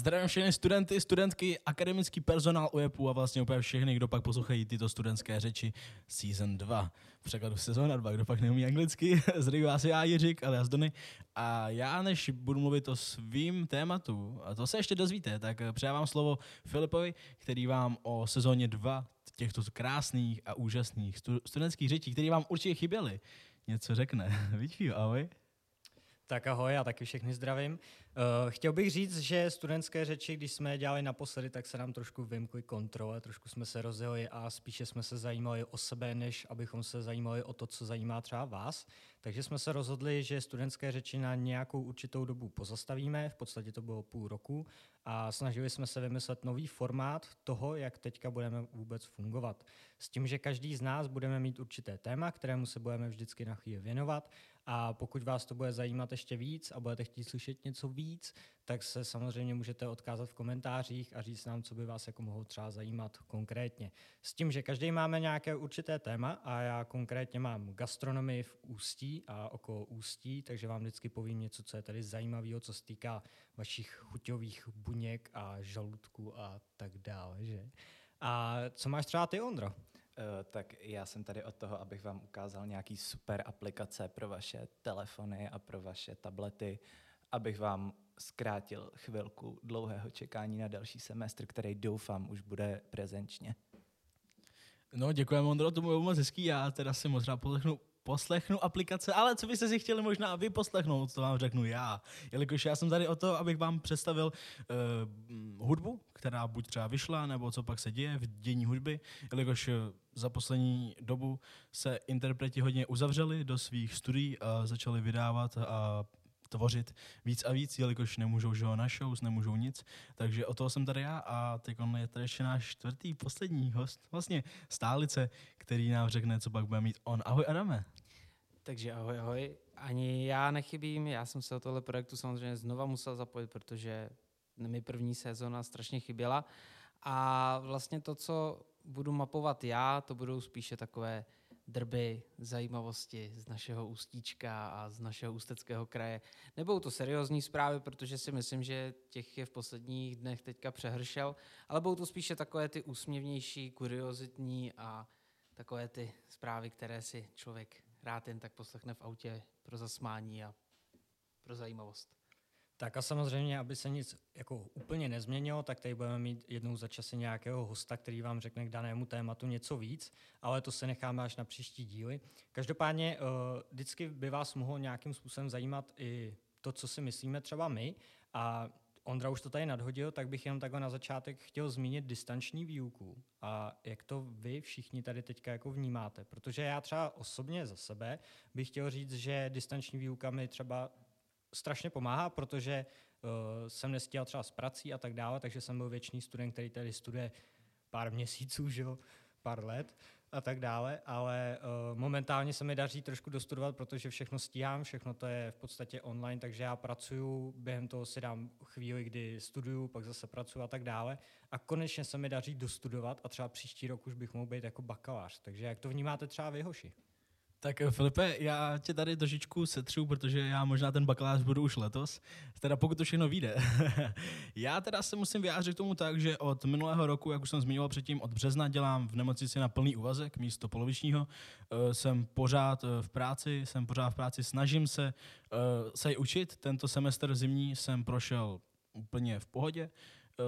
zdravím všechny studenty, studentky, akademický personál UEPu a vlastně úplně všechny, kdo pak poslouchají tyto studentské řeči Season 2. V překladu sezóna 2, kdo pak neumí anglicky, zdravím vás já, Jiřik, alias Dony. A já, než budu mluvit o svým tématu, a to se ještě dozvíte, tak předávám slovo Filipovi, který vám o sezóně 2 těchto krásných a úžasných studentských řečí, které vám určitě chyběly, něco řekne. Víš, ahoj. Tak ahoj, já taky všechny zdravím. Uh, chtěl bych říct, že studentské řeči, když jsme je dělali naposledy, tak se nám trošku vymkly kontrole, trošku jsme se rozjeli a spíše jsme se zajímali o sebe, než abychom se zajímali o to, co zajímá třeba vás. Takže jsme se rozhodli, že studentské řeči na nějakou určitou dobu pozastavíme, v podstatě to bylo půl roku, a snažili jsme se vymyslet nový formát toho, jak teďka budeme vůbec fungovat. S tím, že každý z nás budeme mít určité téma, kterému se budeme vždycky na chvíli věnovat a pokud vás to bude zajímat ještě víc a budete chtít slyšet něco víc, tak se samozřejmě můžete odkázat v komentářích a říct nám, co by vás jako mohlo třeba zajímat konkrétně. S tím, že každý máme nějaké určité téma a já konkrétně mám gastronomii v Ústí a okolo Ústí, takže vám vždycky povím něco, co je tady zajímavého, co se týká vašich chuťových buněk a žaludku a tak dále. Že? A co máš třeba ty, Ondro? Eh, tak já jsem tady od toho, abych vám ukázal nějaký super aplikace pro vaše telefony a pro vaše tablety, abych vám zkrátil chvilku dlouhého čekání na další semestr, který doufám už bude prezenčně. No, děkujeme, Ondro, to bylo moc hezký. Já teda si možná poslechnu poslechnu aplikace, ale co byste si chtěli možná vy poslechnout, to vám řeknu já. Jelikož já jsem tady o to, abych vám představil uh, hudbu, která buď třeba vyšla, nebo co pak se děje v dění hudby, jelikož uh, za poslední dobu se interpreti hodně uzavřeli do svých studií a začali vydávat a tvořit víc a víc, jelikož nemůžou že na shows, nemůžou nic. Takže o toho jsem tady já a teď je tady ještě náš čtvrtý, poslední host, vlastně stálice, který nám řekne, co pak bude mít on. Ahoj Adame. Takže ahoj, ahoj. Ani já nechybím, já jsem se o tohle projektu samozřejmě znova musel zapojit, protože mi první sezóna strašně chyběla. A vlastně to, co budu mapovat já, to budou spíše takové drby, zajímavosti z našeho ústíčka a z našeho ústeckého kraje. Nebudou to seriózní zprávy, protože si myslím, že těch je v posledních dnech teďka přehršel, ale budou to spíše takové ty úsměvnější, kuriozitní a takové ty zprávy, které si člověk rád jen tak poslechne v autě pro zasmání a pro zajímavost. Tak a samozřejmě, aby se nic jako úplně nezměnilo, tak tady budeme mít jednou za časy nějakého hosta, který vám řekne k danému tématu něco víc, ale to se necháme až na příští díly. Každopádně uh, vždycky by vás mohlo nějakým způsobem zajímat i to, co si myslíme třeba my a Ondra už to tady nadhodil, tak bych jenom takhle na začátek chtěl zmínit distanční výuku a jak to vy všichni tady teďka jako vnímáte. Protože já třeba osobně za sebe bych chtěl říct, že distanční výuka mi třeba strašně pomáhá, protože uh, jsem nestíhal třeba s prací a tak dále, takže jsem byl věčný student, který tady studuje pár měsíců, že jo, pár let a tak dále, ale uh, momentálně se mi daří trošku dostudovat, protože všechno stíhám, všechno to je v podstatě online, takže já pracuju, během toho si dám chvíli, kdy studuju, pak zase pracuju a tak dále a konečně se mi daří dostudovat a třeba příští rok už bych mohl být jako bakalář. Takže jak to vnímáte třeba vy, hoši? Tak eh, Filipe, já tě tady trošičku setřu, protože já možná ten bakalář budu už letos, teda pokud to všechno vyjde. já teda se musím vyjádřit k tomu tak, že od minulého roku, jak už jsem zmiňoval předtím, od března dělám v nemocnici na plný úvazek místo polovičního. Uh, jsem pořád uh, v práci, jsem pořád v práci, snažím se se učit. Tento semestr zimní jsem prošel úplně v pohodě.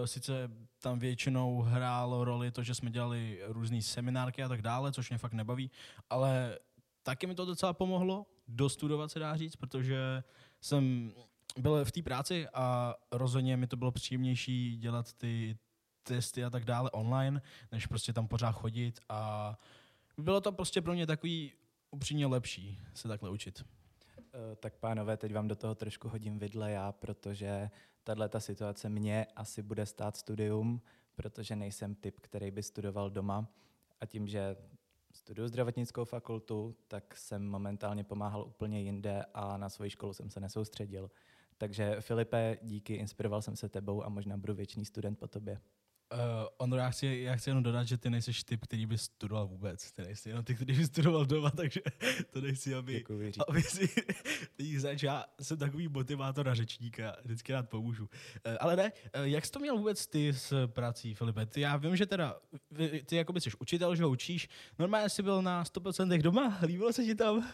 Sice tam většinou hrálo roli to, že jsme dělali různé seminárky a tak dále, což mě fakt nebaví, ale taky mi to docela pomohlo dostudovat, se dá říct, protože jsem byl v té práci a rozhodně mi to bylo příjemnější dělat ty testy a tak dále online, než prostě tam pořád chodit a bylo to prostě pro mě takový upřímně lepší se takhle učit. Eh, tak pánové, teď vám do toho trošku hodím vidle já, protože tahle ta situace mě asi bude stát studium, protože nejsem typ, který by studoval doma a tím, že studuju zdravotnickou fakultu, tak jsem momentálně pomáhal úplně jinde a na svoji školu jsem se nesoustředil. Takže Filipe, díky, inspiroval jsem se tebou a možná budu věčný student po tobě. Uh, Ondro, já chci, já chci jenom dodat, že ty nejsi typ, který by studoval vůbec. Ty nejsi jenom ty, který by studoval doma, takže to nechci, aby, Děkuji, aby si ty já jsem takový motivátor na řečníka, vždycky rád pomůžu. Uh, ale ne, uh, jak jsi to měl vůbec ty s prací, Filipe? Ty, já vím, že teda, ty, ty jakoby jsi učitel, že ho učíš, normálně jsi byl na 100% doma, líbilo se ti tam?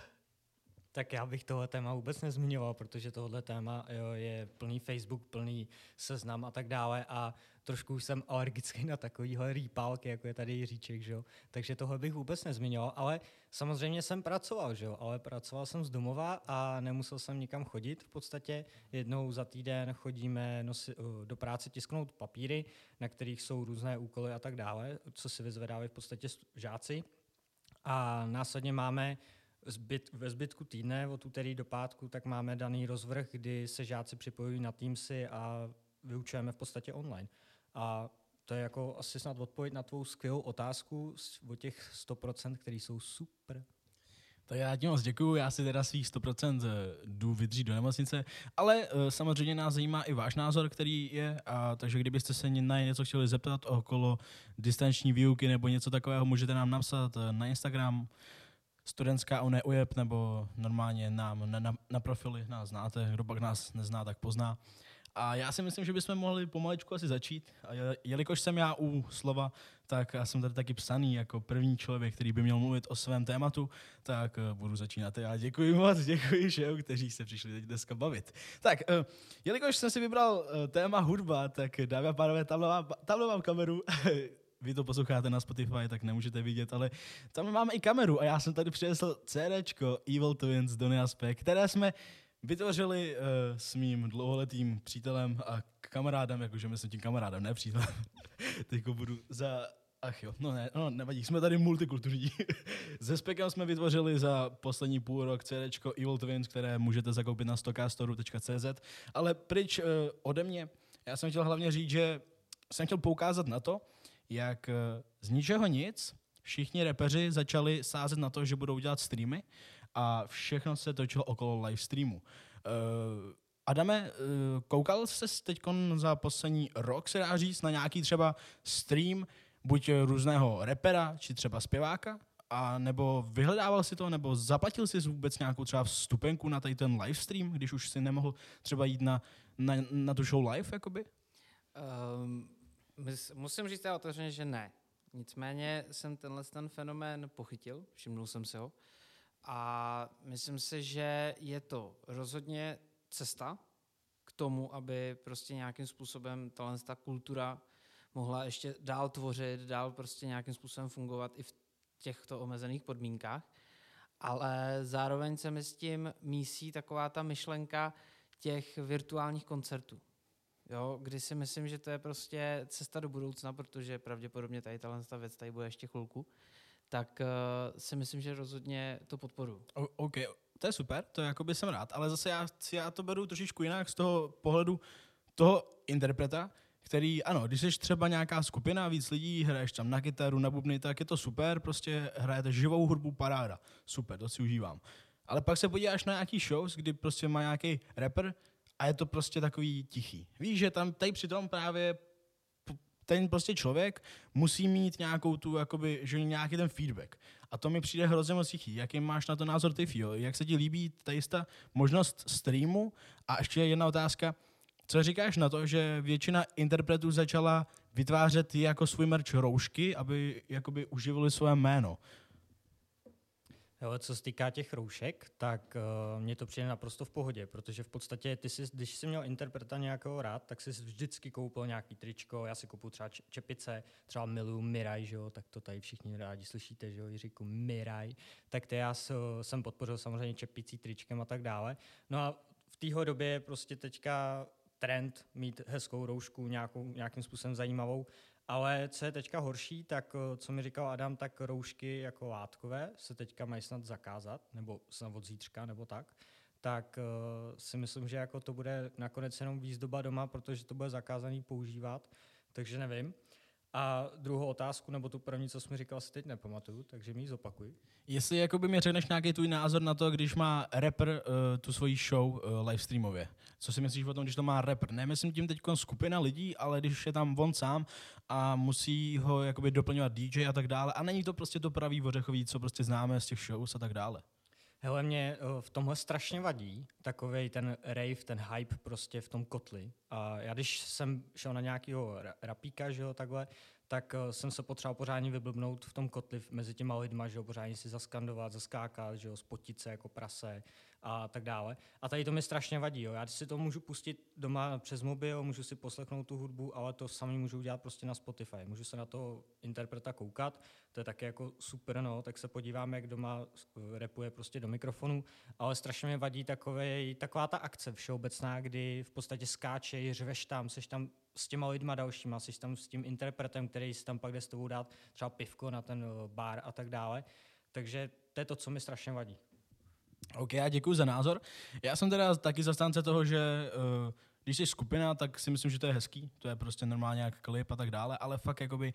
Tak já bych tohle téma vůbec nezmiňoval, protože tohle téma jo, je plný Facebook, plný seznam a tak dále a trošku už jsem alergický na takovýhle rýpálky, jako je tady Jiříček, že jo? takže tohle bych vůbec nezmiňoval, ale samozřejmě jsem pracoval, že jo? ale pracoval jsem z domova a nemusel jsem nikam chodit. V podstatě jednou za týden chodíme nosi, do práce tisknout papíry, na kterých jsou různé úkoly a tak dále, co si vyzvedávají v podstatě žáci. A následně máme zbyt, ve zbytku týdne, od úterý do pátku, tak máme daný rozvrh, kdy se žáci připojují na Teamsy a vyučujeme v podstatě online. A to je jako asi snad odpověď na tvou skvělou otázku o těch 100%, který jsou super. Tak já ti moc děkuju, já si teda svých 100% eh, jdu vydřít do nemocnice, ale uh, samozřejmě nás zajímá i váš názor, který je, a takže kdybyste se na něco chtěli zeptat okolo distanční výuky nebo něco takového, můžete nám napsat eh, na Instagram, studentská UNE UJEP nebo normálně nám na, na, na profily nás znáte, kdo pak nás nezná, tak pozná. A já si myslím, že bychom mohli pomaličku asi začít. A jelikož jsem já u slova, tak já jsem tady taky psaný jako první člověk, který by měl mluvit o svém tématu, tak uh, budu začínat. Já děkuji moc, děkuji všem, kteří se přišli teď dneska bavit. Tak, uh, jelikož jsem si vybral uh, téma hudba, tak dámy a pánové, tamhle mám, mám kameru. vy to posloucháte na Spotify, tak nemůžete vidět, ale tam máme i kameru a já jsem tady přinesl CDčko Evil Twins Donny Aspect, které jsme vytvořili uh, s mým dlouholetým přítelem a kamarádem, jakože myslím tím kamarádem, ne přítelem. Teďko budu za... Ach jo, no ne, no nevadí, jsme tady multikulturní. Se Spekem jsme vytvořili za poslední půl rok CDčko Evil Twins, které můžete zakoupit na stockastoru.cz, ale pryč uh, ode mě, já jsem chtěl hlavně říct, že jsem chtěl poukázat na to, jak eh, z ničeho nic všichni repeři začali sázet na to, že budou dělat streamy a všechno se točilo okolo live streamu. Uh, Adame, uh, koukal jsi teď za poslední rok, se dá říct, na nějaký třeba stream, buď různého repera, či třeba zpěváka? A nebo vyhledával si to, nebo zaplatil jsi vůbec nějakou třeba vstupenku na tady ten live stream, když už si nemohl třeba jít na, na, na tu show live, jakoby? Um, Musím říct otevřeně, že ne. Nicméně jsem tenhle ten fenomén pochytil, všimnul jsem se ho. A myslím si, že je to rozhodně cesta k tomu, aby prostě nějakým způsobem tahle ta kultura mohla ještě dál tvořit, dál prostě nějakým způsobem fungovat i v těchto omezených podmínkách. Ale zároveň se mi s tím mísí taková ta myšlenka těch virtuálních koncertů jo, kdy si myslím, že to je prostě cesta do budoucna, protože pravděpodobně tady ta věc tady bude ještě chvilku, tak uh, si myslím, že rozhodně to podporu. OK, to je super, to jako by jsem rád, ale zase já, já to beru trošičku jinak z toho pohledu toho interpreta, který, ano, když jsi třeba nějaká skupina, víc lidí, hraješ tam na kytaru, na bubny, tak je to super, prostě hrajete živou hudbu, paráda, super, to si užívám. Ale pak se podíváš na nějaký shows, kdy prostě má nějaký rapper, a je to prostě takový tichý. Víš, že tam tady přitom právě ten prostě člověk musí mít nějakou tu, jakoby, že nějaký ten feedback. A to mi přijde hrozně moc tichý. Jaký máš na to názor ty, Fio? Jak se ti líbí ta jistá možnost streamu? A ještě jedna otázka. Co říkáš na to, že většina interpretů začala vytvářet jako svůj merch roušky, aby jakoby uživili své jméno? Jo, co se týká těch roušek, tak uh, mně to přijde naprosto v pohodě, protože v podstatě ty jsi, když jsi měl interpreta nějakého rád, tak jsi vždycky koupil nějaký tričko, já si kupuju třeba čepice, třeba miluju Miraj, že jo, tak to tady všichni rádi slyšíte, že jo, Jiříku Miraj, tak ty já jsem podpořil samozřejmě čepicí tričkem a tak dále. No a v téhle době je prostě teďka trend mít hezkou roušku, nějakou, nějakým způsobem zajímavou ale co je teďka horší, tak eh, co mi říkal Adam, tak roušky jako látkové se teďka mají snad zakázat, nebo snad od zítřka, nebo tak. Tak uh, si myslím, že jako to bude nakonec jenom výzdoba doma, protože to bude zakázaný používat, takže nevím. A druhou otázku, nebo tu první, co jsi mi říkal, si teď nepamatuju, takže mi ji zopakuj. Jestli jakoby mi řekneš nějaký tvůj názor na to, když má rapper uh, tu svoji show uh, livestreamově. Co si myslíš o tom, když to má rapper? Nemyslím tím teď skupina lidí, ale když je tam on sám a musí ho jakoby doplňovat DJ a tak dále. A není to prostě to pravý ořechový, co prostě známe z těch shows a tak dále. Hele, mě eh, v tomhle strašně vadí takový ten rave, ten hype prostě v tom kotli. A já když jsem šel na nějakého rapíka, že jo, takhle, tak uh, jsem se potřeboval pořádně vyblbnout v tom kotli mezi těma lidma, že jo, pořádně si zaskandovat, zaskákat, že jo, spotit se jako prase a tak dále. A tady to mi strašně vadí. Jo. Já si to můžu pustit doma přes mobil, můžu si poslechnout tu hudbu, ale to sami můžu udělat prostě na Spotify. Můžu se na to interpreta koukat, to je taky jako super, no, tak se podíváme, jak doma eh, repuje prostě do mikrofonu, ale strašně mi vadí takové, taková ta akce všeobecná, kdy v podstatě skáčej, řveš tam, seš tam s těma lidma dalšíma, jsi tam s tím interpretem, který si tam pak jde s tebou dát třeba pivko na ten eh, bar a tak dále. Takže to je to, co mi strašně vadí. OK, já děkuji za názor. Já jsem teda taky zastánce toho, že uh, když jsi skupina, tak si myslím, že to je hezký, to je prostě normálně jak klip a tak dále, ale fakt jakoby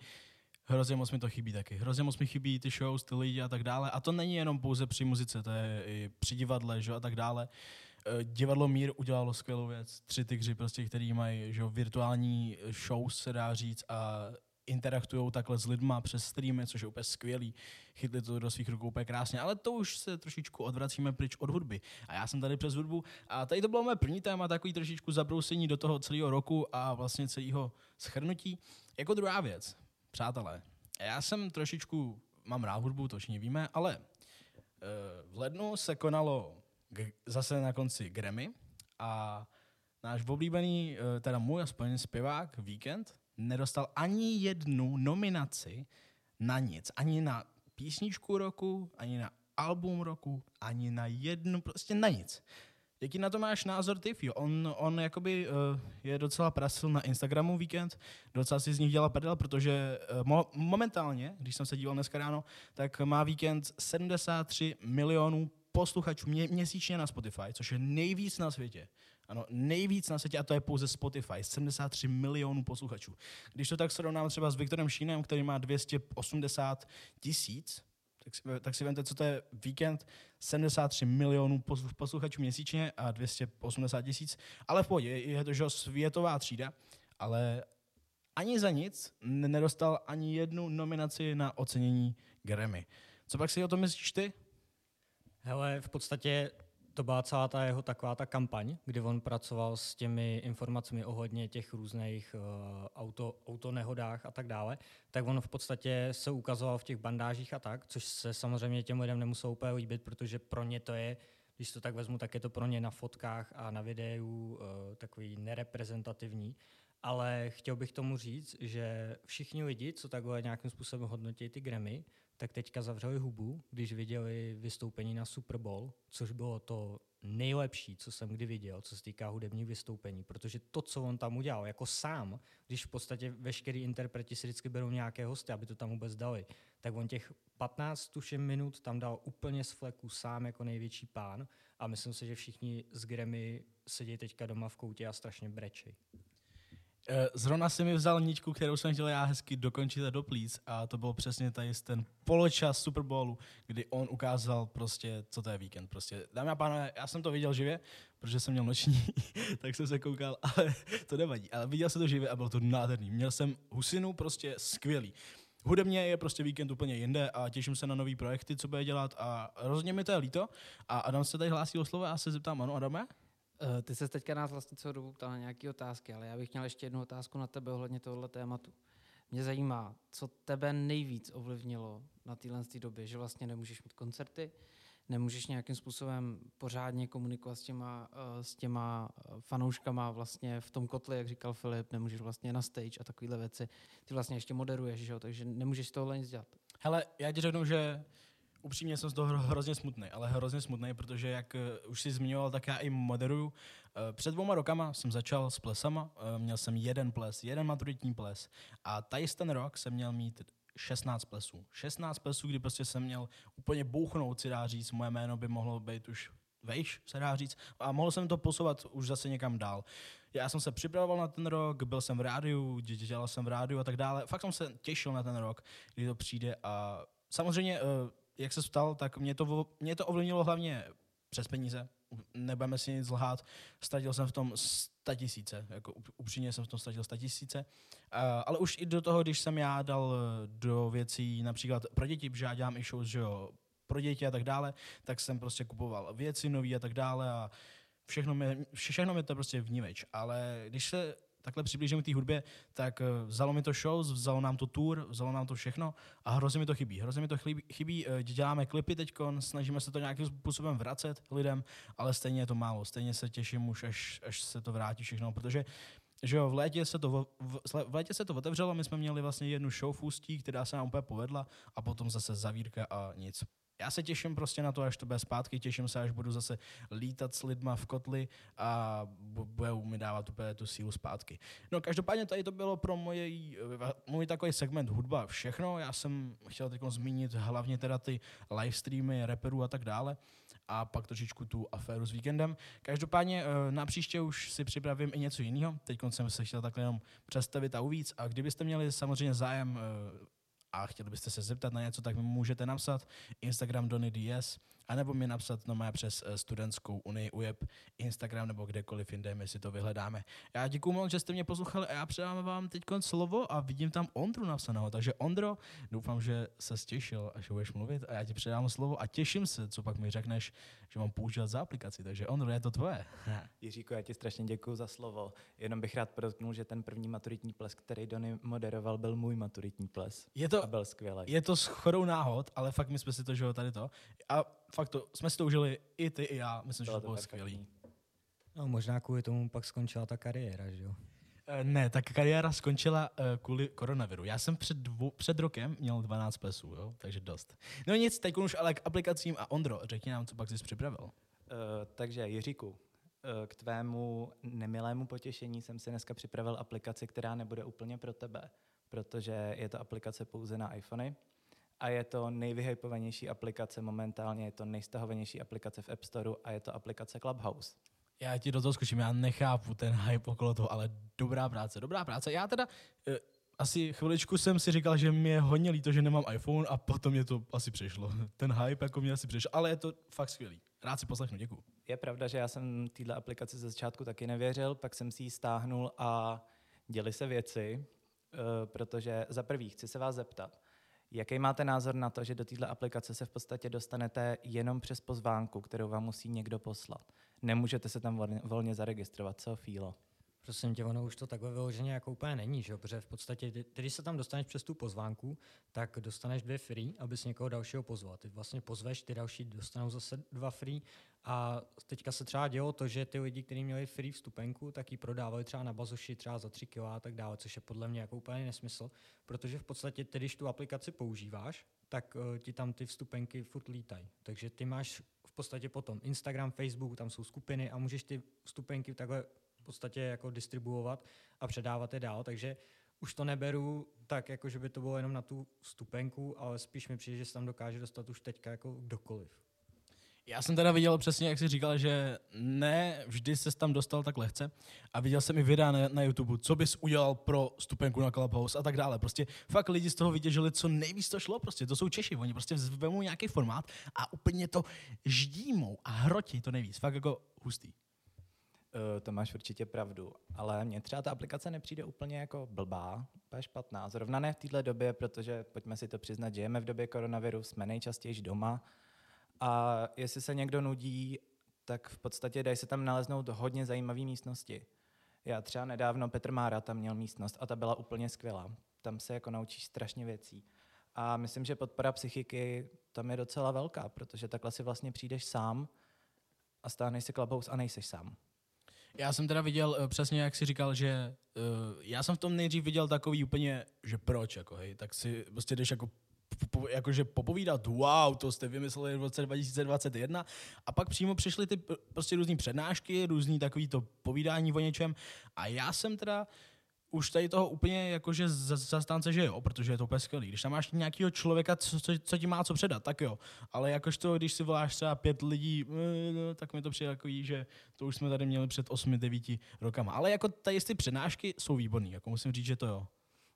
hrozně moc mi to chybí taky. Hrozně moc mi chybí ty shows, ty lidi a tak dále. A to není jenom pouze při muzice, to je i při divadle, že a tak dále. Uh, divadlo Mír udělalo skvělou věc. Tři tygři, prostě, který mají že, virtuální shows, se dá říct, a interaktují takhle s lidma přes streamy, což je úplně skvělý. Chytli to do svých rukou úplně krásně, ale to už se trošičku odvracíme pryč od hudby. A já jsem tady přes hudbu a tady to bylo moje první téma, takový trošičku zabrousení do toho celého roku a vlastně celého schrnutí. Jako druhá věc, přátelé, já jsem trošičku, mám rád hudbu, to všichni víme, ale uh, v lednu se konalo g- zase na konci Grammy a náš oblíbený, uh, teda můj aspoň zpěvák Weekend, nedostal ani jednu nominaci na nic. Ani na písničku roku, ani na album roku, ani na jednu, prostě na nic. Jaký na to máš názor ty, Fio? On, on jakoby uh, je docela prasil na Instagramu víkend, docela si z nich dělal prdel, protože uh, mo- momentálně, když jsem se díval dneska ráno, tak má víkend 73 milionů posluchačů mě- měsíčně na Spotify, což je nejvíc na světě. Ano, nejvíc na světě a to je pouze Spotify, 73 milionů posluchačů. Když to tak srovnám třeba s Viktorem Šínem, který má 280 tisíc, tak si, tak si vemte, co to je víkend, 73 milionů posluchačů měsíčně a 280 tisíc, ale v pohodě, je to že světová třída, ale ani za nic nedostal ani jednu nominaci na ocenění Grammy. Co pak si o tom myslíš ty? Hele, v podstatě to byla celá ta jeho taková ta kampaň, kdy on pracoval s těmi informacemi ohledně těch různých uh, auto, autonehodách a tak dále, tak on v podstatě se ukazoval v těch bandážích a tak, což se samozřejmě těm lidem nemuselo úplně líbit, protože pro ně to je, když to tak vezmu, tak je to pro ně na fotkách a na videu uh, takový nereprezentativní. Ale chtěl bych tomu říct, že všichni lidi, co takhle nějakým způsobem hodnotí ty Grammy, tak teďka zavřeli hubu, když viděli vystoupení na Super Bowl, což bylo to nejlepší, co jsem kdy viděl, co se týká hudebních vystoupení, protože to, co on tam udělal, jako sám, když v podstatě veškerý interpreti si vždycky berou nějaké hosty, aby to tam vůbec dali, tak on těch 15 tuším minut tam dal úplně z fleku sám jako největší pán a myslím si, že všichni z Grammy sedí teďka doma v koutě a strašně brečí. Eh, zrovna si mi vzal ničku, kterou jsem chtěl já hezky dokončit a doplíc a to byl přesně tady ten poločas Super Bowlu, kdy on ukázal prostě, co to je víkend. Prostě, dámy a pánové, já jsem to viděl živě, protože jsem měl noční, tak jsem se koukal, ale to nevadí. Ale viděl jsem to živě a bylo to nádherný. Měl jsem husinu prostě skvělý. Hudebně je prostě víkend úplně jinde a těším se na nové projekty, co bude dělat a rozhodně mi to je líto. A Adam se tady hlásí o slovo a já se zeptám, ano, Adame? Uh, ty se teďka nás vlastně celou dobu ptal na nějaké otázky, ale já bych měl ještě jednu otázku na tebe ohledně tohoto tématu. Mě zajímá, co tebe nejvíc ovlivnilo na téhle době, že vlastně nemůžeš mít koncerty, nemůžeš nějakým způsobem pořádně komunikovat s těma, uh, s těma fanouškama vlastně v tom kotli, jak říkal Filip, nemůžeš vlastně na stage a takovéhle věci. Ty vlastně ještě moderuješ, že jo? takže nemůžeš z tohohle nic dělat. Hele, já ti řeknu, že upřímně jsem z toho hrozně smutný, ale hrozně smutný, protože jak uh, už si zmiňoval, tak já i moderuju. Uh, před dvouma rokama jsem začal s plesama, uh, měl jsem jeden ples, jeden maturitní ples a tady ten rok jsem měl mít 16 plesů. 16 plesů, kdy prostě jsem měl úplně bouchnout, si dá říct, moje jméno by mohlo být už vejš, se dá říct, a mohl jsem to posouvat už zase někam dál. Já jsem se připravoval na ten rok, byl jsem v rádiu, dělal jsem v rádiu a tak dále. Fakt jsem se těšil na ten rok, kdy to přijde a samozřejmě, eh, jak se stal, tak mě to, mě to ovlivnilo hlavně přes peníze, nebudeme si nic lhát, ztratil jsem v tom 100 tisíce, jako upřímně jsem v tom ztratil 100 tisíce, ale už i do toho, když jsem já dal eh, do věcí například pro děti, protože já dělám i show, že jo, pro děti a tak dále, tak jsem prostě kupoval věci nový a tak dále a všechno mi, všechno mi to prostě vníveč. Ale když se takhle přiblížím k té hudbě, tak eh, vzalo mi to shows, vzalo nám to tour, vzalo nám to všechno a hrozně mi to chybí. Hrozně mi to chybí, chybí eh, děláme klipy teď, snažíme se to nějakým způsobem vracet lidem, ale stejně je to málo. Stejně se těším už, až, až se to vrátí všechno, protože že jo, v létě, se to, v, v létě se to otevřelo, my jsme měli vlastně jednu show v Ústí, která se nám úplně povedla a potom zase zavírka a nic já se těším prostě na to, až to bude zpátky, těším se, až budu zase lítat s lidma v kotli a budou mi dávat úplně tu sílu zpátky. No každopádně tady to bylo pro můj, můj takový segment hudba všechno. Já jsem chtěl teď zmínit hlavně teda ty live streamy reperů a tak dále a pak trošičku tu aféru s víkendem. Každopádně eh, na příště už si připravím i něco jiného. Teď jsem se chtěl takhle jenom představit a uvíc. A kdybyste měli samozřejmě zájem eh, a chtěli byste se zeptat na něco, tak mi můžete napsat. Instagram Donny DS, anebo mi napsat no přes eh, studentskou unii UJEP, Instagram nebo kdekoliv jinde, my si to vyhledáme. Já děkuji moc, že jste mě poslouchali a já předám vám teď slovo a vidím tam Ondru napsaného. Takže Ondro, doufám, že se stěšil, až budeš mluvit a já ti předám slovo a těším se, co pak mi řekneš, že mám používat za aplikaci. Takže Ondro, je to tvoje. Jiříku, já ti strašně děkuji za slovo. Jenom bych rád podotknul, že ten první maturitní ples, který Dony moderoval, byl můj maturitní ples. Je to, a byl skvělý. Je to shodou náhod, ale fakt my jsme si to, že tady to. A fakt to, jsme si to užili i ty, i já. Myslím, bylo že to bylo skvělý. No, možná kvůli tomu pak skončila ta kariéra, že jo? Eh, ne, tak kariéra skončila uh, kvůli koronaviru. Já jsem před, dvou, před rokem měl 12 plesů, jo? takže dost. No nic, teď už ale k aplikacím a Ondro, řekni nám, co pak jsi připravil. Uh, takže Jiříku, uh, k tvému nemilému potěšení jsem si dneska připravil aplikaci, která nebude úplně pro tebe, protože je to aplikace pouze na iPhony a je to nejvyhypovanější aplikace momentálně, je to nejstahovanější aplikace v App Store a je to aplikace Clubhouse. Já ti do toho zkuším, já nechápu ten hype okolo toho, ale dobrá práce, dobrá práce. Já teda uh, asi chviličku jsem si říkal, že mě hodně líto, že nemám iPhone a potom mě to asi přišlo. Ten hype jako mě asi přišel, ale je to fakt skvělý. Rád si poslechnu, děkuji. Je pravda, že já jsem téhle aplikaci ze začátku taky nevěřil, pak jsem si ji stáhnul a děli se věci, uh, protože za prvý chci se vás zeptat, Jaký máte názor na to, že do této aplikace se v podstatě dostanete jenom přes pozvánku, kterou vám musí někdo poslat? Nemůžete se tam volně, zaregistrovat, co Fílo? Prosím tě, ono už to takhle vyloženě jako úplně není, že? protože v podstatě, když se tam dostaneš přes tu pozvánku, tak dostaneš dvě free, abys někoho dalšího pozval. Ty vlastně pozveš, ty další dostanou zase dva free a teďka se třeba dělo to, že ty lidi, kteří měli free vstupenku, tak ji prodávali třeba na bazoši třeba za 3 kg a tak dále, což je podle mě jako úplně nesmysl, protože v podstatě, ty, když tu aplikaci používáš, tak uh, ti tam ty vstupenky furt lítají. Takže ty máš v podstatě potom Instagram, Facebook, tam jsou skupiny a můžeš ty vstupenky takhle v podstatě jako distribuovat a předávat je dál, takže už to neberu tak, jako že by to bylo jenom na tu stupenku, ale spíš mi přijde, že se tam dokáže dostat už teďka jako kdokoliv. Já jsem teda viděl přesně, jak jsi říkal, že ne vždy se tam dostal tak lehce a viděl jsem i videa na, na YouTube, co bys udělal pro stupenku na Clubhouse a tak dále. Prostě fakt lidi z toho vytěžili, co nejvíc to šlo, prostě to jsou Češi, oni prostě vezmou nějaký formát a úplně to ždímou a hrotí to nejvíc, fakt jako hustý. Uh, to máš určitě pravdu, ale mně třeba ta aplikace nepřijde úplně jako blbá, úplně špatná. Zrovna ne v této době, protože pojďme si to přiznat, žijeme v době koronaviru, jsme nejčastěji doma a jestli se někdo nudí, tak v podstatě dají se tam naleznout hodně zajímavé místnosti. Já třeba nedávno, Petr Mára tam měl místnost a ta byla úplně skvělá. Tam se jako naučíš strašně věcí. A myslím, že podpora psychiky tam je docela velká, protože takhle si vlastně přijdeš sám a stáhneš si Clubhouse a nejseš sám. Já jsem teda viděl uh, přesně, jak jsi říkal, že uh, já jsem v tom nejdřív viděl takový úplně, že proč, jako hej, tak si prostě jdeš jako po, jakože popovídat, wow, to jste vymysleli v roce 2021 a pak přímo přišly ty prostě různé přednášky, různý takový to povídání o něčem. A já jsem teda už tady toho úplně jakože zastánce, že jo, protože je to úplně skvělý. Když tam máš nějakého člověka, co, co, co, ti má co předat, tak jo. Ale jakož to, když si voláš třeba pět lidí, eh, no, tak mi to přijde takový, že to už jsme tady měli před 8-9 rokama. Ale jako tady ty přednášky jsou výborné, jako musím říct, že to jo.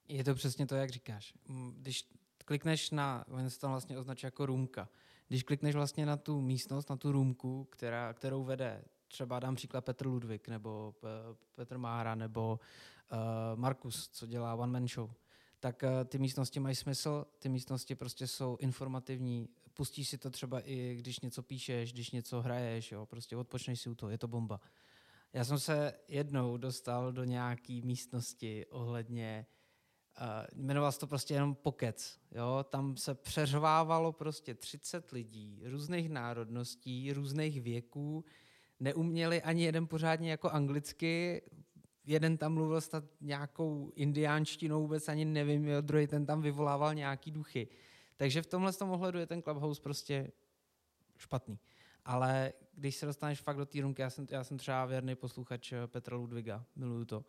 Je to přesně to, jak říkáš. Když klikneš na, on se tam vlastně označuje jako růmka, když klikneš vlastně na tu místnost, na tu růmku, která, kterou vede třeba dám příklad Petr Ludvík, nebo Petr Mára, nebo Markus, co dělá One Man Show, tak uh, ty místnosti mají smysl, ty místnosti prostě jsou informativní, pustíš si to třeba i když něco píšeš, když něco hraješ, jo, prostě odpočneš si u toho, je to bomba. Já jsem se jednou dostal do nějaké místnosti ohledně Uh, jmenoval se to prostě jenom pokec. Jo? Tam se přeřvávalo prostě 30 lidí, různých národností, různých věků, neuměli ani jeden pořádně jako anglicky, jeden tam mluvil snad nějakou indiánštinou, vůbec ani nevím, jo, druhý ten tam vyvolával nějaký duchy. Takže v tomhle tom ohledu je ten Clubhouse prostě špatný. Ale když se dostaneš fakt do té růmky, já jsem, já jsem třeba věrný posluchač Petra Ludviga, miluju to.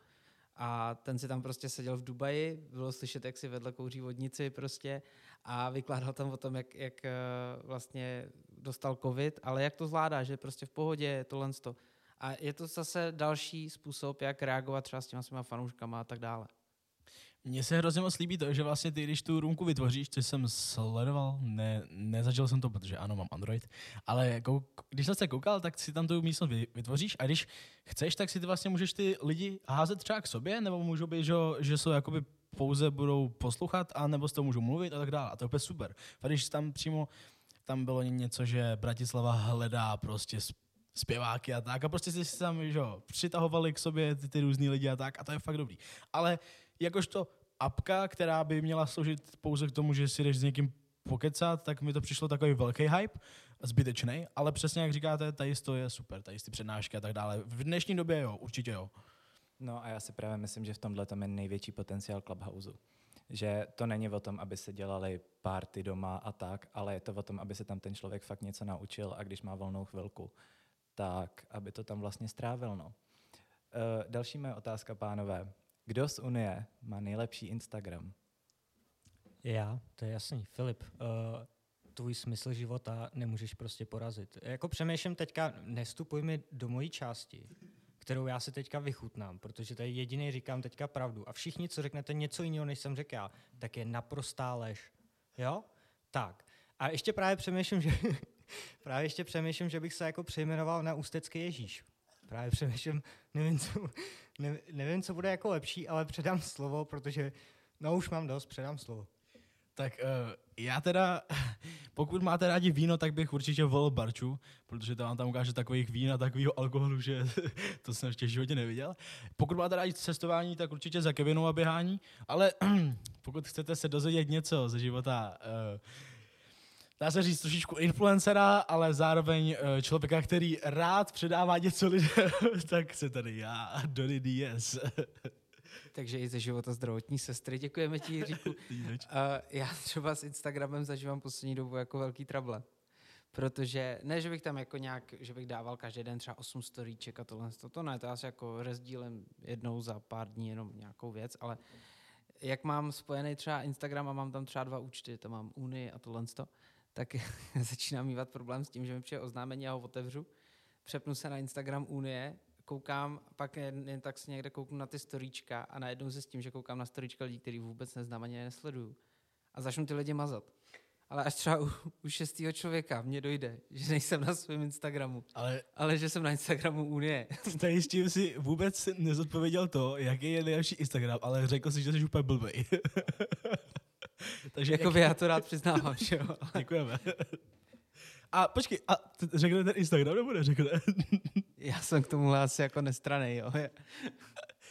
A ten si tam prostě seděl v Dubaji, bylo slyšet, jak si vedle kouří vodnici prostě a vykládal tam o tom, jak, jak eh, vlastně dostal covid, ale jak to zvládá, že prostě v pohodě, tohle to. A je to zase další způsob, jak reagovat třeba s těma svýma fanouškama a tak dále. Mně se hrozně moc líbí to, že vlastně ty, když tu růmku vytvoříš, což jsem sledoval, ne, nezažil jsem to, protože ano, mám Android, ale kou, když jsem se koukal, tak si tam tu místnost vytvoříš a když chceš, tak si ty vlastně můžeš ty lidi házet třeba k sobě, nebo můžou být, že, že jsou jakoby pouze budou poslouchat, a nebo s toho můžou mluvit a tak dále. A to je úplně super. A když tam přímo tam bylo něco, že Bratislava hledá prostě zpěváky a tak a prostě si tam že, přitahovali k sobě ty, ty různý lidi a tak a to je fakt dobrý. Ale jakožto apka, která by měla sloužit pouze k tomu, že si jdeš s někým pokecat, tak mi to přišlo takový velký hype, zbytečný, ale přesně jak říkáte, tady to je super, tady ty přednášky a tak dále. V dnešní době jo, určitě jo. No a já si právě myslím, že v tomhle tam je největší potenciál Clubhouse. Že to není o tom, aby se dělali párty doma a tak, ale je to o tom, aby se tam ten člověk fakt něco naučil a když má volnou chvilku, tak aby to tam vlastně strávil. No. Uh, další moje otázka, pánové. Kdo z Unie má nejlepší Instagram? Já, to je jasný. Filip, uh, tvůj smysl života nemůžeš prostě porazit. Jako přemýšlím teďka, nestupuj mi do mojí části, kterou já si teďka vychutnám, protože tady jediný říkám teďka pravdu. A všichni, co řeknete něco jiného, než jsem řekl já, tak je naprostá lež. Jo? Tak. A ještě právě přemýšlím, že právě ještě přemýšlím, že bych se jako přejmenoval na Ústecký Ježíš. Právě přemýšlím, nevím co, nevím, co bude jako lepší, ale předám slovo, protože no už mám dost, předám slovo. Tak uh, já teda, pokud máte rádi víno, tak bych určitě volil Barču, protože to vám tam ukáže takových vín a takového alkoholu, že to jsem ještě v životě neviděl. Pokud máte rádi cestování, tak určitě za Kevinou a běhání, ale pokud chcete se dozvědět něco ze života uh, dá se říct trošičku influencera, ale zároveň uh, člověka, který rád předává něco lidem, tak se tady já, Donny Diaz. Takže i ze života zdravotní sestry. Děkujeme ti, Jiříku. uh, já třeba s Instagramem zažívám poslední dobu jako velký trable. Protože, ne, že bych tam jako nějak, že bych dával každý den třeba 8 storíček a tohle, to, to ne, to asi jako rozdílem jednou za pár dní jenom nějakou věc, ale jak mám spojený třeba Instagram a mám tam třeba dva účty, to mám Unii a tohle, tak začínám mývat problém s tím, že mi přijde oznámení a ho otevřu, přepnu se na Instagram Unie, koukám, pak jen, jen tak si někde kouknu na ty storíčka a najednou se s tím, že koukám na storíčka lidí, který vůbec neznám ani nesleduju. A začnu ty lidi mazat. Ale až třeba u, u šestého člověka mně dojde, že nejsem na svém Instagramu, ale, ale že jsem na Instagramu Unie. Tady s tím si vůbec nezodpověděl to, jaký je nejlepší Instagram, ale řekl si, že jsi úplně blbej. Takže jako já to rád přiznávám, že jo. Děkujeme. A počkej, a řekne ten Instagram nebo neřekne? Já jsem k tomu asi jako nestranej, jo.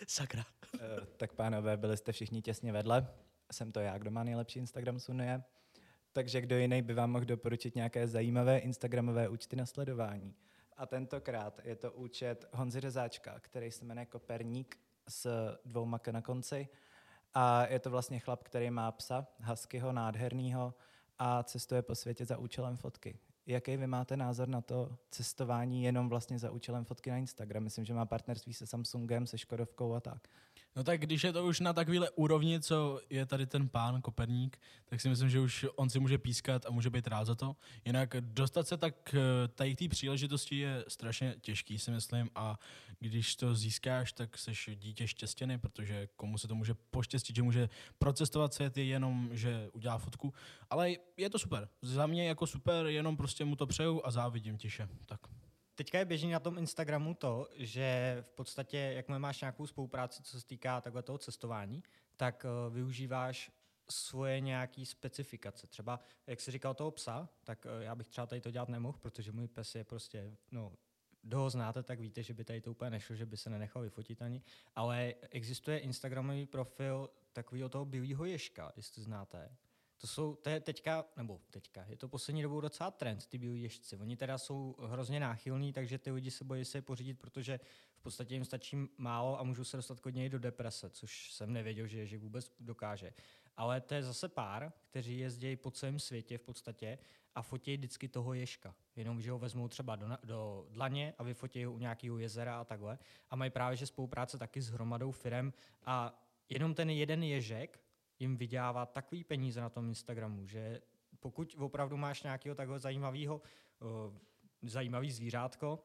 Sakra. Uh, tak pánové, byli jste všichni těsně vedle. Jsem to já, kdo má nejlepší Instagram z Unie. Takže kdo jiný by vám mohl doporučit nějaké zajímavé Instagramové účty na sledování. A tentokrát je to účet Honzy Řezáčka, který se jmenuje Koperník s dvouma k na konci. A je to vlastně chlap, který má psa, huskyho, nádhernýho a cestuje po světě za účelem fotky. Jaký vy máte názor na to cestování jenom vlastně za účelem fotky na Instagram? Myslím, že má partnerství se Samsungem, se Škodovkou a tak. No tak když je to už na takovéhle úrovni, co je tady ten pán Koperník, tak si myslím, že už on si může pískat a může být rád za to. Jinak dostat se tak eh, tady k té příležitosti je strašně těžký, si myslím, a když to získáš, tak seš dítě štěstěný, protože komu se to může poštěstit, že může procestovat svět je jenom, že udělá fotku. Ale je to super. Za mě jako super, jenom prostě mu to přeju a závidím tiše. Tak. Teďka je běžný na tom Instagramu to, že v podstatě, jakmile máš nějakou spolupráci, co se týká takhle toho cestování, tak uh, využíváš svoje nějaký specifikace. Třeba, jak jsi říkal toho psa, tak uh, já bych třeba tady to dělat nemohl, protože můj pes je prostě, no, kdo ho znáte, tak víte, že by tady to úplně nešlo, že by se nenechal vyfotit ani. Ale existuje Instagramový profil takového toho bílého ješka, jestli znáte. To jsou, to je teďka, nebo teďka, je to poslední dobou docela trend, ty bílí ježci. Oni teda jsou hrozně náchylní, takže ty lidi se bojí se je pořídit, protože v podstatě jim stačí málo a můžou se dostat kodně do deprese, což jsem nevěděl, že že vůbec dokáže. Ale to je zase pár, kteří jezdí po celém světě v podstatě a fotí vždycky toho ježka. Jenom, že ho vezmou třeba do, do dlaně a vyfotí ho u nějakého jezera a takhle. A mají právě že spolupráce taky s hromadou firem a jenom ten jeden ježek jim vydělává takový peníze na tom Instagramu, že pokud opravdu máš nějakého takhle zajímavého, uh, zajímavý zvířátko,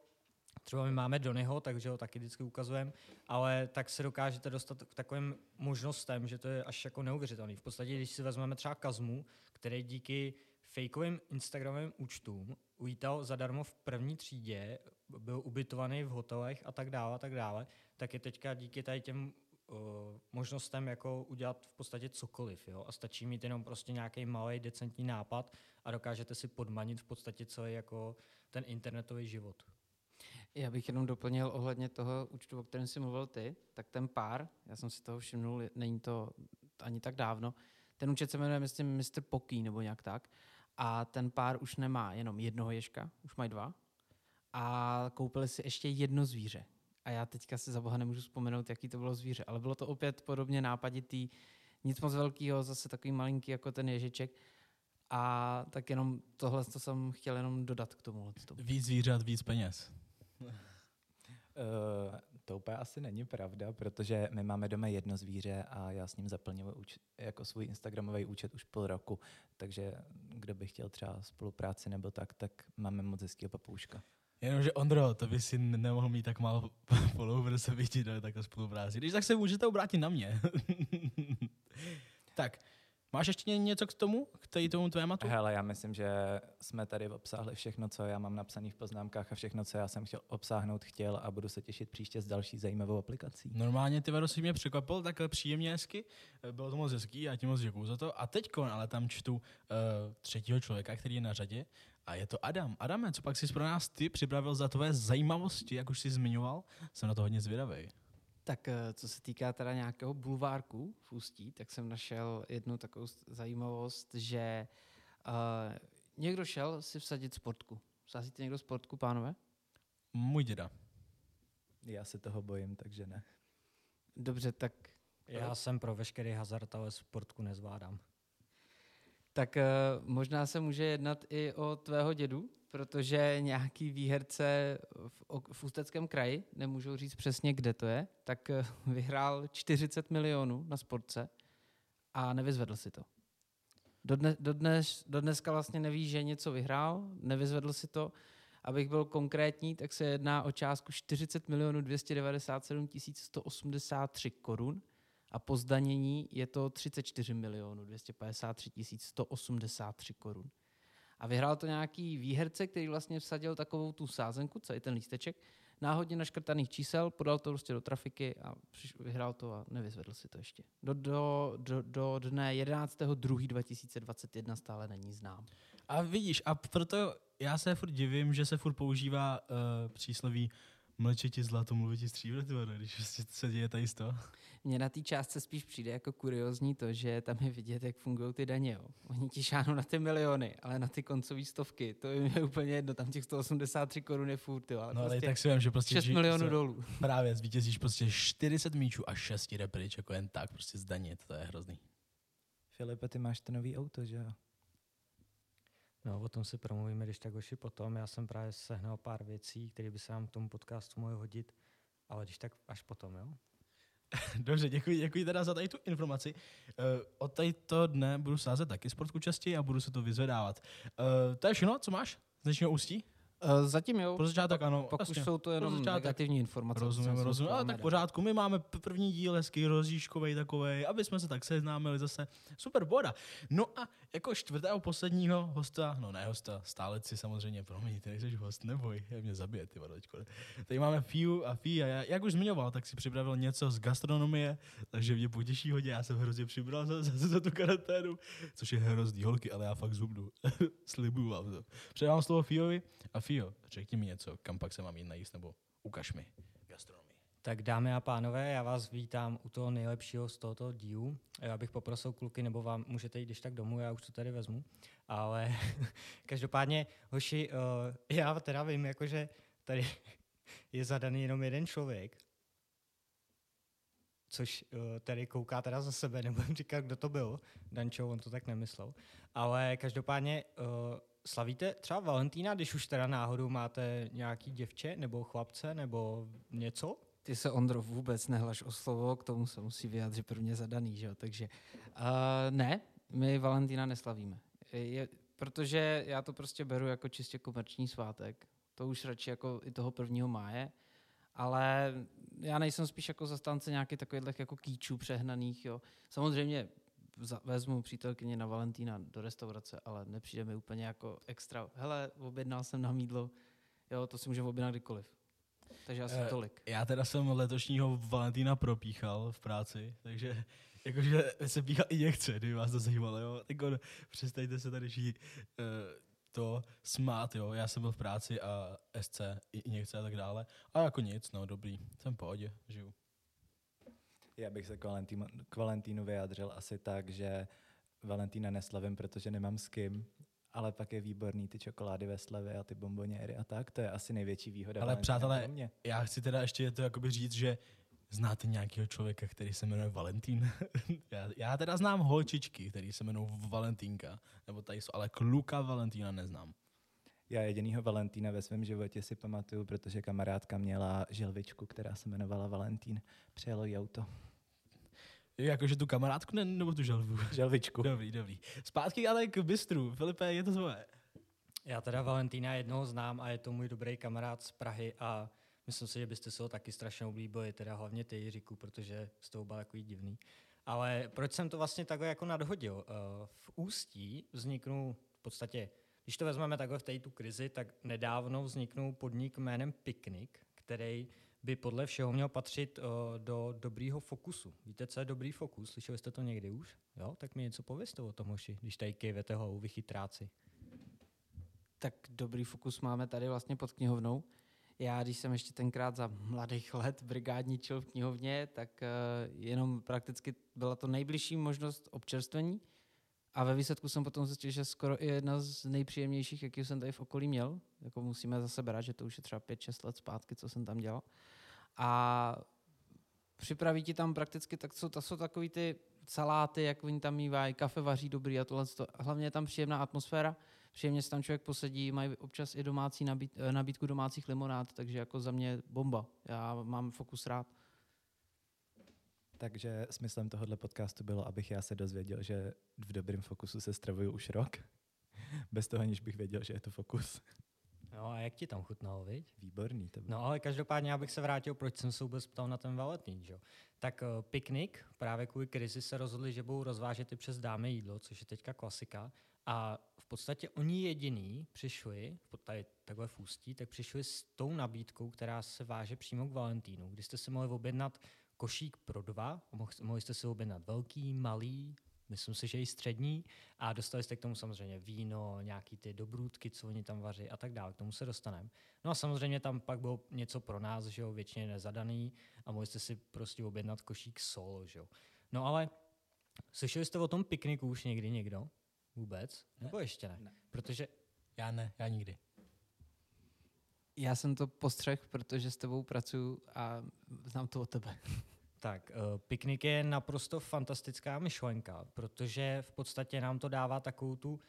třeba my máme Donyho, takže ho taky vždycky ukazujeme, ale tak se dokážete dostat k takovým možnostem, že to je až jako neuvěřitelný. V podstatě, když si vezmeme třeba Kazmu, který díky fakeovým Instagramovým účtům uvítal zadarmo v první třídě, byl ubytovaný v hotelech a tak dále, a tak dále, tak je teďka díky tady těm možnostem jako udělat v podstatě cokoliv. Jo? A stačí mít jenom prostě nějaký malý decentní nápad a dokážete si podmanit v podstatě celý jako ten internetový život. Já bych jenom doplnil ohledně toho účtu, o kterém jsi mluvil ty, tak ten pár, já jsem si toho všimnul, není to ani tak dávno, ten účet se jmenuje, myslím, Mr. Poký nebo nějak tak. A ten pár už nemá jenom jednoho ježka, už mají dva. A koupili si ještě jedno zvíře a já teďka si za boha nemůžu vzpomenout, jaký to bylo zvíře, ale bylo to opět podobně nápaditý, nic moc velkého, zase takový malinký jako ten ježiček. A tak jenom tohle to jsem chtěl jenom dodat k tomu. Víc zvířat, víc peněz. Uh, to úplně asi není pravda, protože my máme doma jedno zvíře a já s ním zaplňuji jako svůj Instagramový účet už půl roku, takže kdo by chtěl třeba spolupráci nebo tak, tak máme moc hezkého papouška. Jenomže Ondro, to by si nemohl mít tak málo followers, aby ti dali takhle spolupráci. Když tak se můžete obrátit na mě. tak, máš ještě něco k tomu, k tady tomu tématu? Hele, já myslím, že jsme tady obsáhli všechno, co já mám napsané v poznámkách a všechno, co já jsem chtěl obsáhnout, chtěl a budu se těšit příště s další zajímavou aplikací. Normálně ty Varo si mě překvapil takhle příjemně hezky, bylo to moc hezký, já ti moc děkuju za to. A teď ale tam čtu uh, třetího člověka, který je na řadě a je to Adam. Adame, co pak jsi pro nás ty připravil za tvoje zajímavosti, jak už jsi zmiňoval? Jsem na to hodně zvědavý. Tak eh, co se týká teda nějakého bulvárku v Ústí, tak jsem našel jednu takovou zajímavost, že uh, někdo šel si vsadit sportku. Sázíte někdo sportku, pánové? Můj děda. Já se toho bojím, takže ne. Dobře, tak... Já jsem pro veškerý hazard, ale sportku nezvládám. Tak uh, možná se může jednat i o tvého dědu, protože nějaký výherce v, v Ústeckém kraji, nemůžu říct přesně, kde to je, tak uh, vyhrál 40 milionů na sportce a nevyzvedl si to. Dodnes, dodnes, dodneska vlastně neví, že něco vyhrál, nevyzvedl si to. Abych byl konkrétní, tak se jedná o částku 40 milionů 297 183 korun a po zdanění je to 34 milionů 253 183 korun. A vyhrál to nějaký výherce, který vlastně vsadil takovou tu sázenku, celý ten lísteček, náhodně naškrtaných čísel, podal to prostě do trafiky a vyhrál to a nevyzvedl si to ještě. Do, do, do, do dne 11.2.2021 stále není znám. A vidíš, a proto já se furt divím, že se furt používá uh, přísloví mlčeti zlato, mluviti stříbro, když se děje tady z toho. Mně na té částce spíš přijde jako kuriozní to, že tam je vidět, jak fungují ty daně. Jo. Oni ti šáhnou na ty miliony, ale na ty koncové stovky, to je úplně jedno, tam těch 183 korun je furt. Jo, ale no ale prostě tak si vím, že prostě 6 milionů dolů. Právě zvítězíš prostě 40 míčů a 6 jde pryč, jako jen tak prostě zdanit, to je hrozný. Filipe, ty máš to nový auto, že jo? No, o tom si promluvíme, když tak hoši potom. Já jsem právě sehnal pár věcí, které by se nám k tomu podcastu mohly hodit, ale když tak až potom, jo? Dobře, děkuji, děkuji teda za tady tu informaci. Uh, od toho dne budu sázet taky sportku častěji a budu se to vyzvedávat. Uh, to je všechno, co máš z dnešního ústí? Uh, zatím jo. Pro začátek ano. Pak jasně. už jsou to jenom začátek. negativní informace. Rozumím, rozumím. Ale tak pořádku, my máme první díl hezký, rozjížkovej takovej, aby jsme se tak seznámili zase. Super boda. No a jako čtvrtého posledního hosta, no ne hosta, stáleci samozřejmě, promiň, ty nejsi host, neboj, je mě zabije, ty vado, teďko. Tady máme Fiu a Fia, já, jak už zmiňoval, tak si připravil něco z gastronomie, takže mě potěší hodně, já jsem hrozně přibral za, za, za tu karanténu, což je hrozný holky, ale já fakt zubnu, slibuju vám to. Předám slovo Fiovi a Fio, řekni mi něco, kam pak se mám jít najíst, nebo ukaž mi gastronomii. Tak dámy a pánové, já vás vítám u toho nejlepšího z tohoto dílu. Já bych poprosil kluky, nebo vám můžete jít když tak domů, já už to tady vezmu. Ale každopádně, hoši, uh, já teda vím, jakože tady je zadaný jenom jeden člověk, což uh, tady kouká teda za sebe, nebudem říkat, kdo to byl. Dančo, on to tak nemyslel. Ale každopádně uh, slavíte třeba Valentína, když už teda náhodou máte nějaký děvče, nebo chlapce, nebo něco? Ty se, Ondro, vůbec nehlaš o slovo, k tomu se musí vyjádřit prvně zadaný, že jo? Takže uh, ne, my Valentína neslavíme. Je, protože já to prostě beru jako čistě komerční svátek. To už radši jako i toho prvního máje. Ale já nejsem spíš jako zastánce nějakých takových jako kýčů přehnaných, jo. Samozřejmě vezmu přítelkyni na Valentína do restaurace, ale nepřijde mi úplně jako extra. Hele, objednal jsem nám jídlo, jo, to si můžeme objednat kdykoliv. Takže asi Eh, tolik. Já teda jsem letošního Valentína propíchal v práci, takže jakože se píchal i nechce, kdyby vás to zajímalo, jo. Tak on, přestaňte se tady všichni uh, to smát, jo. Já jsem byl v práci a SC, i injekce a tak dále. A jako nic, no dobrý, jsem v pohodě, žiju. Já bych se k, Valentínu, k Valentínu vyjádřil asi tak, že Valentína neslavím, protože nemám s kým, ale pak je výborný ty čokolády ve slevě a ty bomboněry a tak. To je asi největší výhoda. Ale Valentína přátelé, mě. Já chci teda ještě to jakoby říct, že znáte nějakého člověka, který se jmenuje Valentín? já, já teda znám holčičky, který se jmenují Valentínka, nebo tady jsou, ale kluka Valentína neznám. Já jedinýho Valentína ve svém životě si pamatuju, protože kamarádka měla želvičku, která se jmenovala Valentín. Přijelo jí auto. Jakože tu kamarádku ne, nebo tu želvu? Želvičku. Dobrý, dobrý. Zpátky ale k bistru. Filipe, je to tvoje. Já teda Valentína jednoho znám a je to můj dobrý kamarád z Prahy a myslím si, že byste se ho taky strašně oblíbili, teda hlavně ty, Jiříku, protože z toho byl takový divný. Ale proč jsem to vlastně takhle jako nadhodil? Eh, V Ústí vzniknul v podstatě, když to vezmeme takhle v té tu krizi, tak nedávno vzniknul podnik jménem Picnic, který by podle všeho měl patřit eh, do dobrýho fokusu. Víte, co je dobrý fokus? Slyšeli jste to někdy už? Jo? Tak mi něco pověste o tom, hoši, když tady kejvete hlavou, vy chytráci. tak dobrý fokus máme tady vlastně pod knihovnou. Já, když jsem ještě tenkrát za mladých let brigádničil v knihovně, tak uh, jenom prakticky byla to nejbližší možnost občerstvení. A ve výsledku jsem potom zjistil, že skoro i jedna z nejpříjemnějších, jaký jsem tady v okolí měl. Jako musíme zase brát, že to už je třeba 5-6 let zpátky, co jsem tam dělal. A připraví ti tam prakticky, tak jsou, to jsou takový ty saláty, jak oni tam mývají, kafe vaří dobrý a tohle. Hlavně je tam příjemná atmosféra příjemně se tam člověk posedí, mají občas i domácí nabít, eh, nabídku domácích limonád, takže jako za mě bomba. Já mám fokus rád. Takže smyslem tohohle podcastu bylo, abych já se dozvěděl, že v dobrém fokusu se stravuju už rok. Bez toho, aniž bych věděl, že je to fokus. No a jak ti tam chutnalo, viď? Výborný to bylo. No ale každopádně, já bych se vrátil, proč jsem se vůbec ptal na ten Valentín, že? jo. Tak uh, piknik, právě kvůli krizi se rozhodli, že budou rozvážet i přes dáme jídlo, což je teďka klasika. A v podstatě oni jediný přišli, tady takhle v Ústí, tak přišli s tou nabídkou, která se váže přímo k Valentínu, kdy jste si mohli objednat košík pro dva, mohl- mohli jste si objednat velký, malý, myslím si, že i střední a dostali jste k tomu samozřejmě víno, nějaký ty dobrůdky, co oni tam vaří a tak dále, k tomu se dostaneme. No a samozřejmě tam pak bylo něco pro nás, že jo, většině nezadaný a mohli jste si prostě objednat košík solo, že jo. No ale slyšeli jste o tom pikniku už někdy někdo? Vůbec? Nebo ještě ne? Ne. Protože Já ne, já nikdy. Já jsem to postřeh, protože s tebou pracuji a znám to od tebe. Tak, uh, piknik je naprosto fantastická myšlenka, protože v podstatě nám to dává takovou tu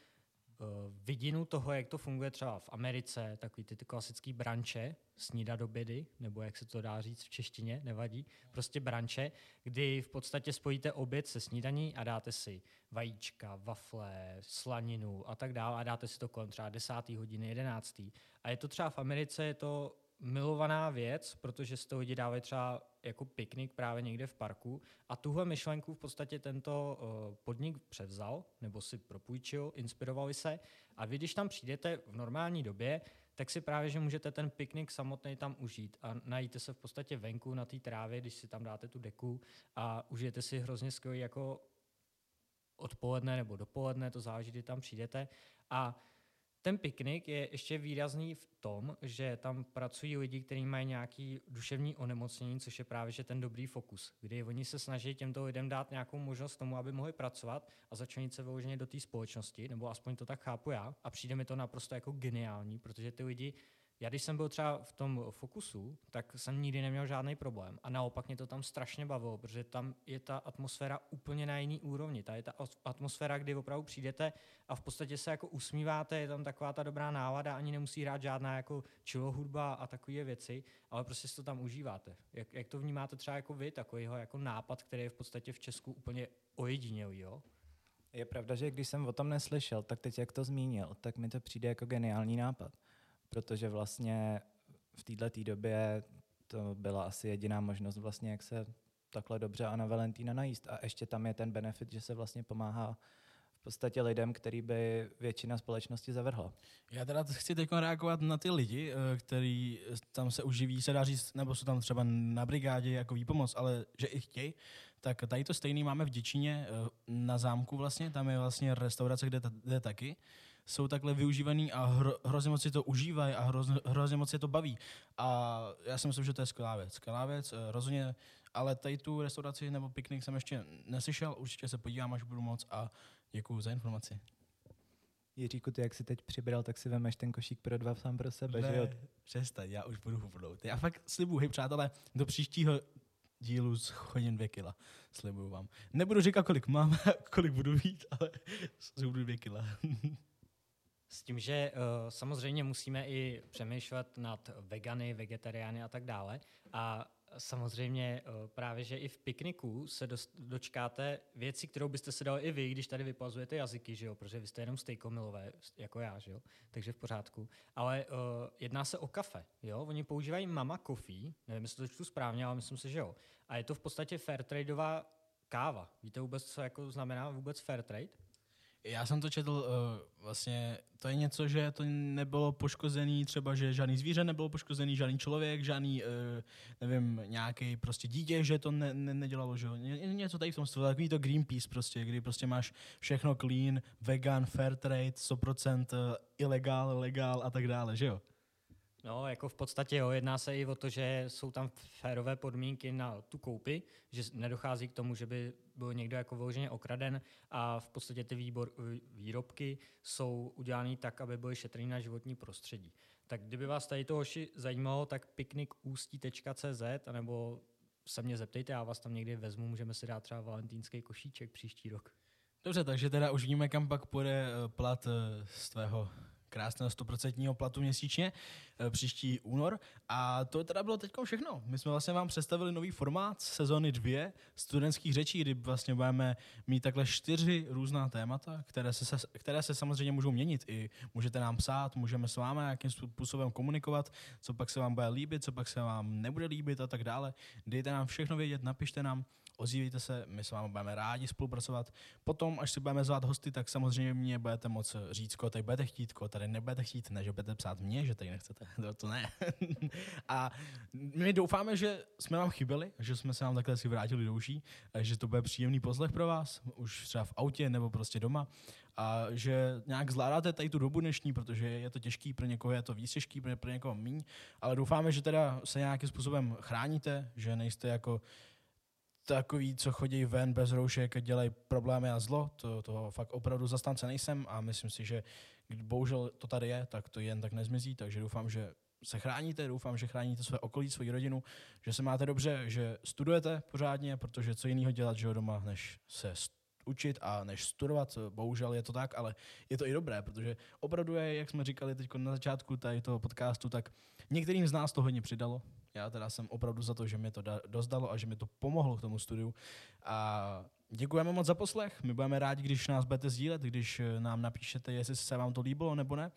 vidinu toho, jak to funguje třeba v Americe, takový ty, ty klasické branče, snída do bědy, nebo jak se to dá říct v češtině, nevadí, prostě branče, kdy v podstatě spojíte oběd se snídaní a dáte si vajíčka, wafle, slaninu a tak dále a dáte si to kolem třeba 10. hodiny, 11. A je to třeba v Americe, je to milovaná věc, protože z toho lidi dávají třeba jako piknik právě někde v parku. A tuhle myšlenku v podstatě tento uh, podnik převzal nebo si propůjčil, inspirovali se. A vy, když tam přijdete v normální době, tak si právě, že můžete ten piknik samotný tam užít a najíte se v podstatě venku na té trávě, když si tam dáte tu deku a užijete si hrozně skvělý jako odpoledne nebo dopoledne, to záleží, kdy tam přijdete. A ten piknik je ještě výrazný v tom, že tam pracují lidi, kteří mají nějaký duševní onemocnění, což je právě že ten dobrý fokus, kdy oni se snaží těmto lidem dát nějakou možnost tomu, aby mohli pracovat a začlenit se vyloženě do té společnosti, nebo aspoň to tak chápu já. A přijde mi to naprosto jako geniální, protože ty lidi já když jsem byl třeba v tom fokusu, tak jsem nikdy neměl žádný problém. A naopak mě to tam strašně bavilo, protože tam je ta atmosféra úplně na jiný úrovni. Ta je ta atmosféra, kdy opravdu přijdete a v podstatě se jako usmíváte, je tam taková ta dobrá nálada, ani nemusí hrát žádná jako čilo hudba a takové věci, ale prostě si to tam užíváte. Jak, jak to vnímáte třeba jako vy, takovýho jako nápad, který je v podstatě v Česku úplně ojedinělý, jo? Je pravda, že když jsem o tom neslyšel, tak teď jak to zmínil, tak mi to přijde jako geniální nápad protože vlastně v této době to byla asi jediná možnost vlastně, jak se takhle dobře a na Valentína najíst. A ještě tam je ten benefit, že se vlastně pomáhá v podstatě lidem, který by většina společnosti zavrhla. Já teda chci teď reagovat na ty lidi, eh, kteří tam se uživí, se dá říct, nebo jsou tam třeba na brigádě jako výpomoc, ale že i chtějí, tak tady to stejný máme v Děčíně eh, na zámku vlastně, tam je vlastně restaurace, kde, kde taky jsou takhle využívaný a hro, hrozně moc si to užívají a hrozně, hrozně moc je to baví. A já si myslím, že to je skvělá věc. Skvělá věc, eh, rozhodně, ale tady tu restauraci nebo piknik jsem ještě neslyšel, určitě se podívám, až budu moc a děkuji za informaci. Jiříku, ty jak si teď přibral, tak si vemeš ten košík pro dva sám pro sebe, ne, že jo? přestaň, já už budu hubnout. Já fakt slibuji, hej přátelé, do příštího dílu schodím dvě kila. Slibuju vám. Nebudu říkat, kolik mám, kolik budu mít, ale budu dvě kila. S tím, že uh, samozřejmě musíme i přemýšlet nad vegany, vegetariány a tak dále. A samozřejmě uh, právě, že i v pikniku se dost, dočkáte věci, kterou byste se dali i vy, když tady vypazujete jazyky, že jo? protože vy jste jenom stejkomilové, jako já, že jo? takže v pořádku. Ale uh, jedná se o kafe. Jo? Oni používají mama coffee, nevím, jestli to čtu správně, ale myslím si, že jo. A je to v podstatě fairtradeová káva. Víte vůbec, co jako znamená vůbec fair trade? Já jsem to četl, uh, vlastně to je něco, že to nebylo poškozený, třeba, že žádný zvíře nebylo poškozený, žádný člověk, žádný, uh, nevím, nějaký prostě dítě, že to ne, ne, nedělalo, že. Ně, něco tady v tom stylu, takový to Greenpeace prostě, kdy prostě máš všechno clean, vegan, fair trade, 100% uh, ilegál, legál a tak dále, že jo. No, jako v podstatě jo, jedná se i o to, že jsou tam férové podmínky na tu koupi, že nedochází k tomu, že by byl někdo jako vyloženě okraden a v podstatě ty výbor, výrobky jsou udělány tak, aby byly šetrný na životní prostředí. Tak kdyby vás tady to hoši zajímalo, tak piknikústí.cz nebo se mě zeptejte, já vás tam někdy vezmu, můžeme si dát třeba valentýnský košíček příští rok. Dobře, takže teda už víme, kam pak půjde eh, plat eh, z tvého krásného 100% platu měsíčně eh, příští únor. A to teda bylo teď všechno. My jsme vlastně vám představili nový formát sezóny dvě studentských řečí, kdy vlastně budeme mít takhle čtyři různá témata, které se, které se samozřejmě můžou měnit. I můžete nám psát, můžeme s vámi nějakým způsobem komunikovat, co pak se vám bude líbit, co pak se vám nebude líbit a tak dále. Dejte nám všechno vědět, napište nám ozývejte se, my s vámi budeme rádi spolupracovat. Potom, až si budeme zvát hosty, tak samozřejmě mě budete moc říct, koho tady budete chtít, tady nebudete chtít, ne, že budete psát mě, že tady nechcete, to, to ne. a my doufáme, že jsme vám chyběli, že jsme se vám takhle si vrátili do uší, že to bude příjemný poslech pro vás, už třeba v autě nebo prostě doma. A že nějak zvládáte tady tu dobu dnešní, protože je to těžký, pro někoho je to víc těžký, pro, pro někoho míň, ale doufáme, že teda se nějakým způsobem chráníte, že nejste jako takový, co chodí ven bez roušek, dělají problémy a zlo, to, toho fakt opravdu zastánce nejsem a myslím si, že bohužel to tady je, tak to jen tak nezmizí, takže doufám, že se chráníte, doufám, že chráníte své okolí, svoji rodinu, že se máte dobře, že studujete pořádně, protože co jiného dělat, že doma, než se učit a než studovat. Bohužel je to tak, ale je to i dobré, protože opravdu je, jak jsme říkali teď na začátku tady toho podcastu, tak některým z nás to hodně přidalo. Já teda jsem opravdu za to, že mi to da, dozdalo a že mi to pomohlo k tomu studiu. A děkujeme moc za poslech. My budeme rádi, když nás budete sdílet, když nám napíšete, jestli se vám to líbilo nebo ne.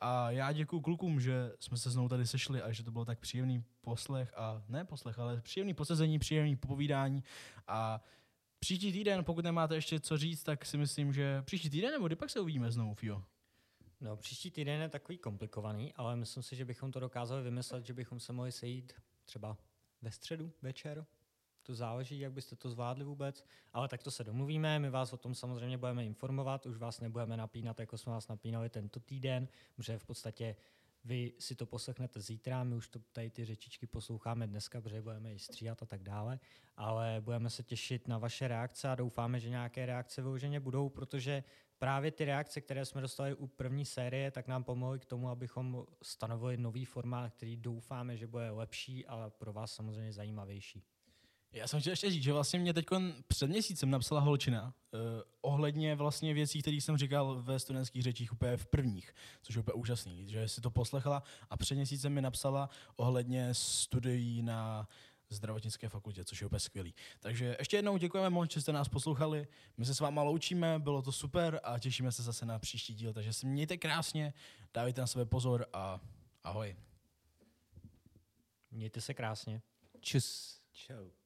A já děkuji klukům, že jsme se znovu tady sešli a že to bylo tak příjemný poslech a ne poslech, ale příjemný posezení, příjemný popovídání a příští týden, pokud nemáte ještě co říct, tak si myslím, že příští týden nebo kdy pak se uvidíme znovu, Fio? No, příští týden je takový komplikovaný, ale myslím si, že bychom to dokázali vymyslet, že bychom se mohli sejít třeba ve středu večer. To záleží, jak byste to zvládli vůbec, ale tak to se domluvíme, my vás o tom samozřejmě budeme informovat, už vás nebudeme napínat, jako jsme vás napínali tento týden, protože v podstatě vy si to poslechnete zítra, my už to tady ty řečičky posloucháme dneska, protože budeme ji stříhat a tak dále, ale budeme se těšit na vaše reakce a doufáme, že nějaké reakce vyloženě budou, protože právě ty reakce, které jsme dostali u první série, tak nám pomohly k tomu, abychom stanovili nový formát, který doufáme, že bude lepší, ale pro vás samozřejmě zajímavější. Já jsem chtěl ještě říct, že vlastně mě teď před měsícem napsala holčina uh, ohledně vlastně věcí, které jsem říkal ve studentských řečích úplně v prvních, což je úplně úžasný, že si to poslechla a před měsícem mi napsala ohledně studií na zdravotnické fakultě, což je úplně skvělý. Takže ještě jednou děkujeme moc, že jste nás poslouchali. My se s váma loučíme, bylo to super a těšíme se zase na příští díl. Takže si mějte krásně, dávejte na sebe pozor a ahoj. Mějte se krásně. Čus. Čau.